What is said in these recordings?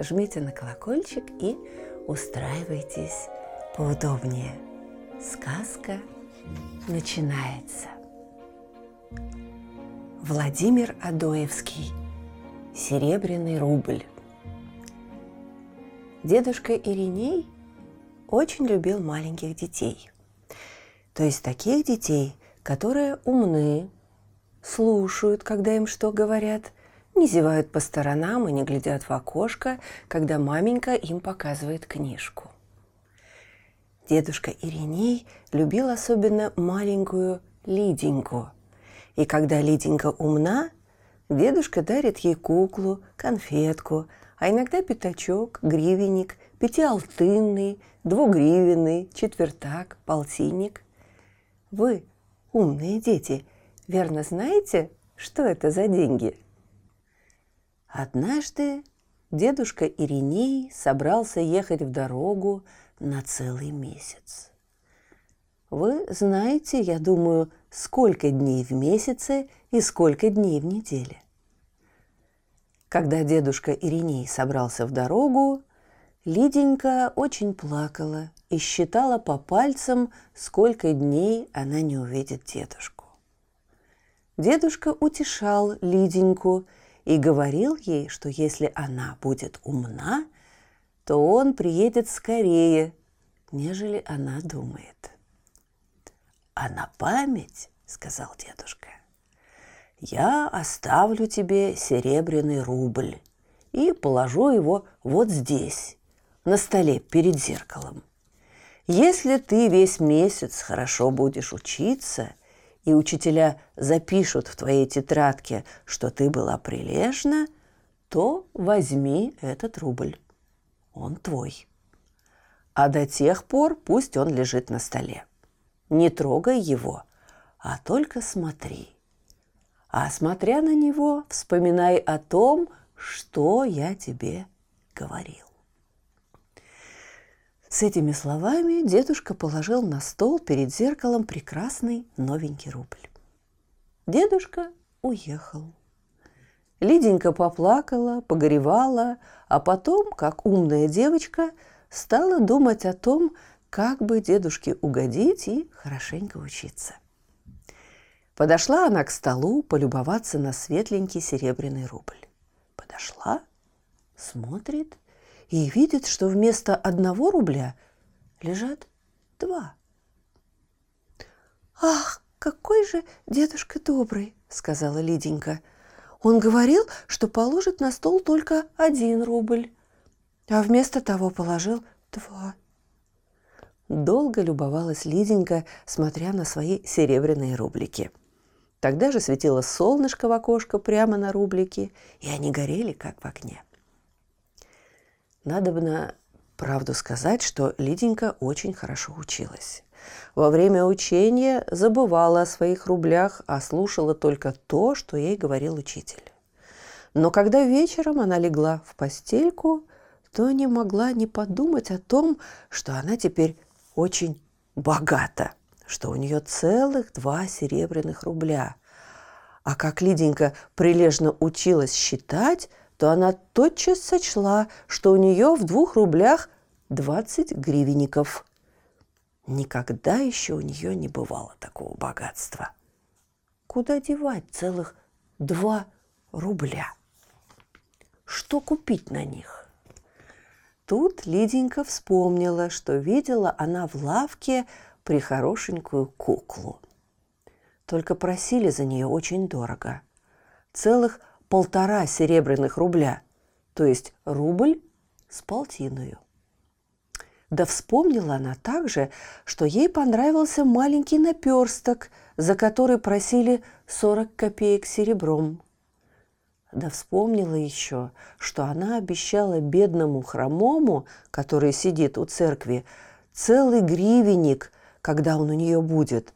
жмите на колокольчик и устраивайтесь поудобнее. Сказка начинается. Владимир Адоевский. Серебряный рубль. Дедушка Ириней очень любил маленьких детей. То есть таких детей, которые умны, слушают, когда им что говорят, не зевают по сторонам и не глядят в окошко, когда маменька им показывает книжку. Дедушка Ириней любил особенно маленькую Лиденьку – и когда Лиденька умна, дедушка дарит ей куклу, конфетку, а иногда пятачок, гривенник, пятиалтынный, двугривенный, четвертак, полтинник. Вы, умные дети, верно знаете, что это за деньги? Однажды дедушка Ириней собрался ехать в дорогу на целый месяц. Вы знаете, я думаю, сколько дней в месяце и сколько дней в неделе. Когда дедушка Ириней собрался в дорогу, Лиденька очень плакала и считала по пальцам, сколько дней она не увидит дедушку. Дедушка утешал Лиденьку и говорил ей, что если она будет умна, то он приедет скорее, нежели она думает. А на память, сказал дедушка, я оставлю тебе серебряный рубль и положу его вот здесь, на столе перед зеркалом. Если ты весь месяц хорошо будешь учиться, и учителя запишут в твоей тетрадке, что ты была прилежна, то возьми этот рубль. Он твой. А до тех пор пусть он лежит на столе. Не трогай его, а только смотри. А смотря на него, вспоминай о том, что я тебе говорил. С этими словами дедушка положил на стол перед зеркалом прекрасный новенький рубль. Дедушка уехал. Лиденька поплакала, погоревала, а потом, как умная девочка, стала думать о том, как бы дедушке угодить и хорошенько учиться. Подошла она к столу полюбоваться на светленький серебряный рубль. Подошла, смотрит и видит, что вместо одного рубля лежат два. «Ах, какой же дедушка добрый!» – сказала Лиденька. «Он говорил, что положит на стол только один рубль, а вместо того положил два». Долго любовалась Лиденька, смотря на свои серебряные рублики. Тогда же светило солнышко в окошко прямо на рублики, и они горели, как в окне. Надо бы на правду сказать, что Лиденька очень хорошо училась. Во время учения забывала о своих рублях, а слушала только то, что ей говорил учитель. Но когда вечером она легла в постельку, то не могла не подумать о том, что она теперь очень богата, что у нее целых два серебряных рубля. А как Лиденька прилежно училась считать, то она тотчас сочла, что у нее в двух рублях 20 гривенников. Никогда еще у нее не бывало такого богатства. Куда девать целых два рубля? Что купить на них? Тут Лиденька вспомнила, что видела она в лавке прихорошенькую куклу. Только просили за нее очень дорого. Целых полтора серебряных рубля, то есть рубль с полтиною. Да вспомнила она также, что ей понравился маленький наперсток, за который просили 40 копеек серебром. Да вспомнила еще, что она обещала бедному хромому, который сидит у церкви, целый гривенник, когда он у нее будет,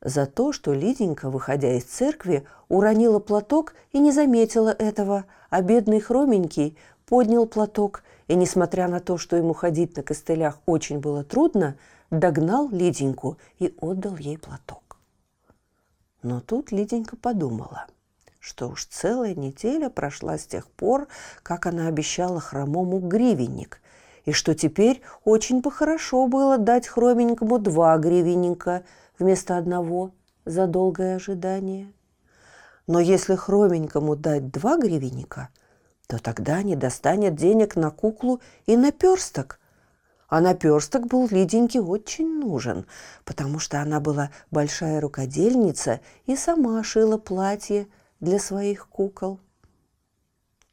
за то, что Лиденька, выходя из церкви, уронила платок и не заметила этого, а бедный хроменький поднял платок и, несмотря на то, что ему ходить на костылях очень было трудно, догнал Лиденьку и отдал ей платок. Но тут Лиденька подумала, что уж целая неделя прошла с тех пор, как она обещала хромому гривенник, и что теперь очень бы хорошо было дать хроменькому два гривенника вместо одного за долгое ожидание. Но если хроменькому дать два гривенника – то тогда не достанет денег на куклу и на персток. А наперсток был Лиденьке очень нужен, потому что она была большая рукодельница и сама шила платье для своих кукол.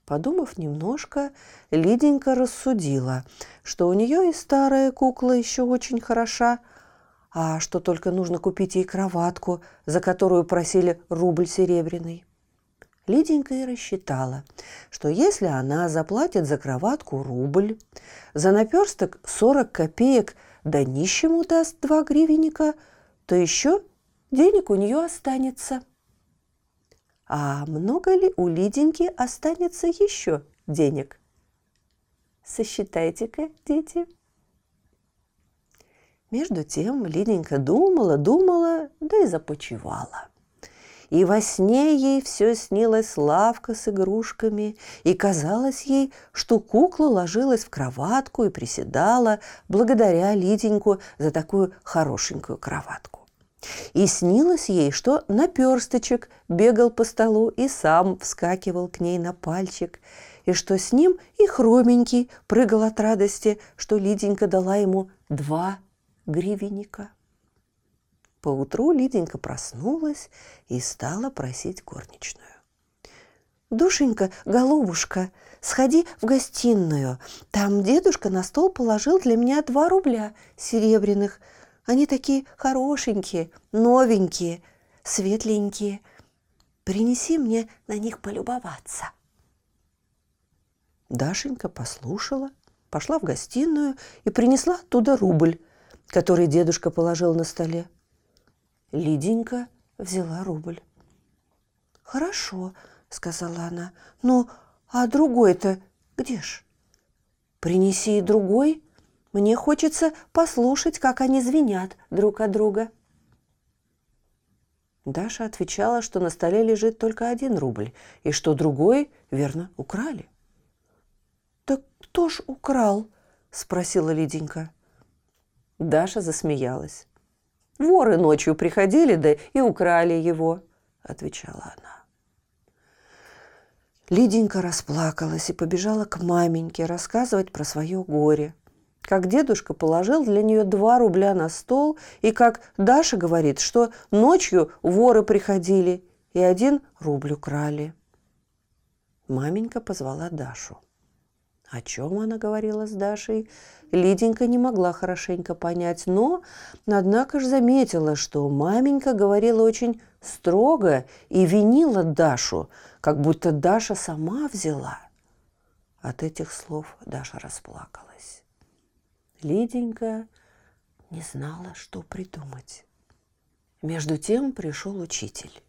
Подумав немножко, Лиденька рассудила, что у нее и старая кукла еще очень хороша, а что только нужно купить ей кроватку, за которую просили рубль серебряный. Лиденька и рассчитала, что если она заплатит за кроватку рубль, за наперсток 40 копеек, да нищему даст два гривенника, то еще денег у нее останется. А много ли у Лиденьки останется еще денег? Сосчитайте-ка, дети. Между тем Лиденька думала, думала, да и започевала. И во сне ей все снилась лавка с игрушками, и казалось ей, что кукла ложилась в кроватку и приседала, благодаря Лиденьку за такую хорошенькую кроватку. И снилось ей, что наперсточек бегал по столу и сам вскакивал к ней на пальчик, и что с ним и хроменький прыгал от радости, что Лиденька дала ему два гривенника. Поутру Лиденька проснулась и стала просить горничную. «Душенька, голубушка, сходи в гостиную. Там дедушка на стол положил для меня два рубля серебряных. Они такие хорошенькие, новенькие, светленькие. Принеси мне на них полюбоваться». Дашенька послушала, пошла в гостиную и принесла оттуда рубль, который дедушка положил на столе. Лиденька взяла рубль. «Хорошо», — сказала она. «Ну, а другой-то где ж?» «Принеси и другой. Мне хочется послушать, как они звенят друг от друга». Даша отвечала, что на столе лежит только один рубль, и что другой, верно, украли. «Так кто ж украл?» – спросила Лиденька. Даша засмеялась. Воры ночью приходили, да и украли его, отвечала она. Лиденька расплакалась и побежала к маменьке рассказывать про свое горе. Как дедушка положил для нее два рубля на стол, и как Даша говорит, что ночью воры приходили и один рубль украли. Маменька позвала Дашу. О чем она говорила с Дашей, Лиденька не могла хорошенько понять, но, однако же, заметила, что маменька говорила очень строго и винила Дашу, как будто Даша сама взяла. От этих слов Даша расплакалась. Лиденька не знала, что придумать. Между тем пришел учитель.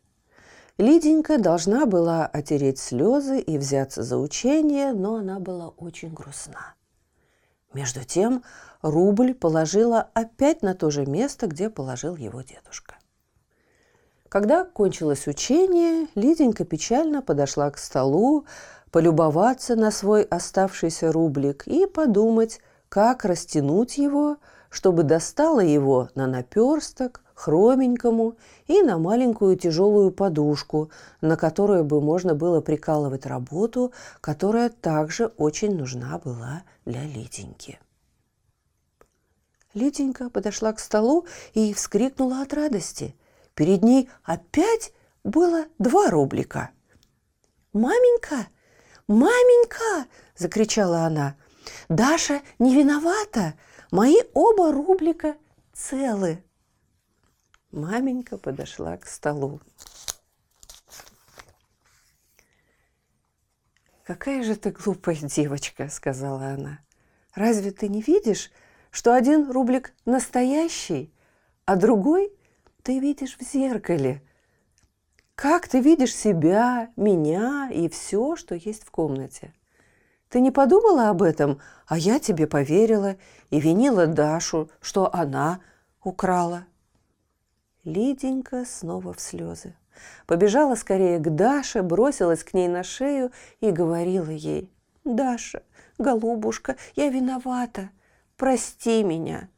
Лиденька должна была отереть слезы и взяться за учение, но она была очень грустна. Между тем рубль положила опять на то же место, где положил его дедушка. Когда кончилось учение, Лиденька печально подошла к столу, полюбоваться на свой оставшийся рублик и подумать, как растянуть его, чтобы достала его на наперсток, хроменькому и на маленькую тяжелую подушку, на которую бы можно было прикалывать работу, которая также очень нужна была для Лиденьки. Лиденька подошла к столу и вскрикнула от радости. Перед ней опять было два рублика. «Маменька! Маменька!» – закричала она. «Даша не виновата! Мои оба рублика целы!» Маменька подошла к столу. «Какая же ты глупая девочка», — сказала она. «Разве ты не видишь, что один рублик настоящий, а другой ты видишь в зеркале? Как ты видишь себя, меня и все, что есть в комнате? Ты не подумала об этом, а я тебе поверила и винила Дашу, что она украла». Лиденька снова в слезы. Побежала скорее к Даше, бросилась к ней на шею и говорила ей, «Даша, голубушка, я виновата, прости меня.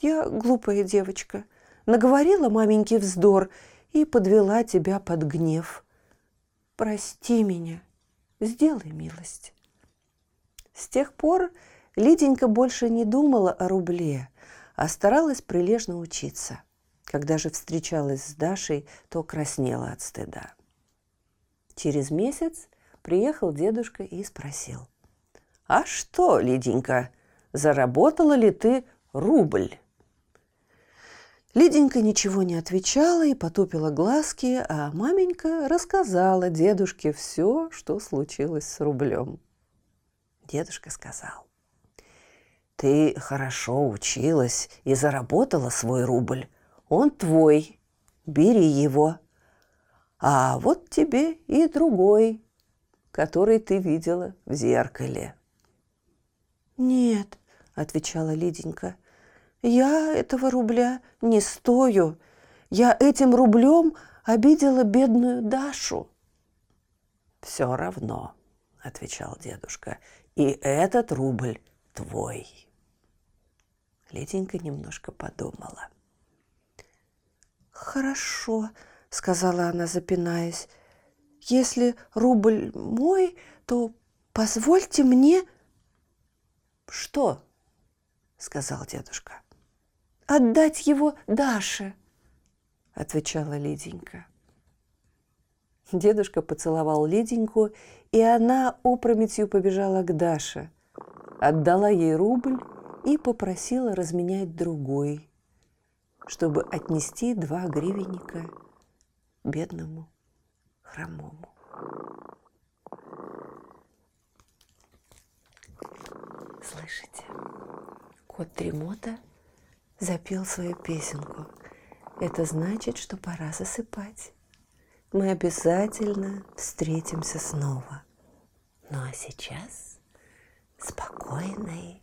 Я глупая девочка, наговорила маменьке вздор и подвела тебя под гнев. Прости меня, сделай милость». С тех пор Лиденька больше не думала о рубле, а старалась прилежно учиться – когда же встречалась с Дашей, то краснела от стыда. Через месяц приехал дедушка и спросил. «А что, Лиденька, заработала ли ты рубль?» Лиденька ничего не отвечала и потупила глазки, а маменька рассказала дедушке все, что случилось с рублем. Дедушка сказал, «Ты хорошо училась и заработала свой рубль, он твой, бери его. А вот тебе и другой, который ты видела в зеркале. «Нет», — отвечала Лиденька, — «я этого рубля не стою. Я этим рублем обидела бедную Дашу». «Все равно», — отвечал дедушка, — «и этот рубль твой». Лиденька немножко подумала – «Хорошо», — сказала она, запинаясь. «Если рубль мой, то позвольте мне...» «Что?» — сказал дедушка. «Отдать его Даше», — отвечала Лиденька. Дедушка поцеловал Лиденьку, и она опрометью побежала к Даше, отдала ей рубль и попросила разменять другой чтобы отнести два гривенника бедному хромому. Слышите, кот Тремота запел свою песенку. Это значит, что пора засыпать. Мы обязательно встретимся снова. Ну а сейчас спокойной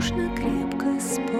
Нужно крепко спать.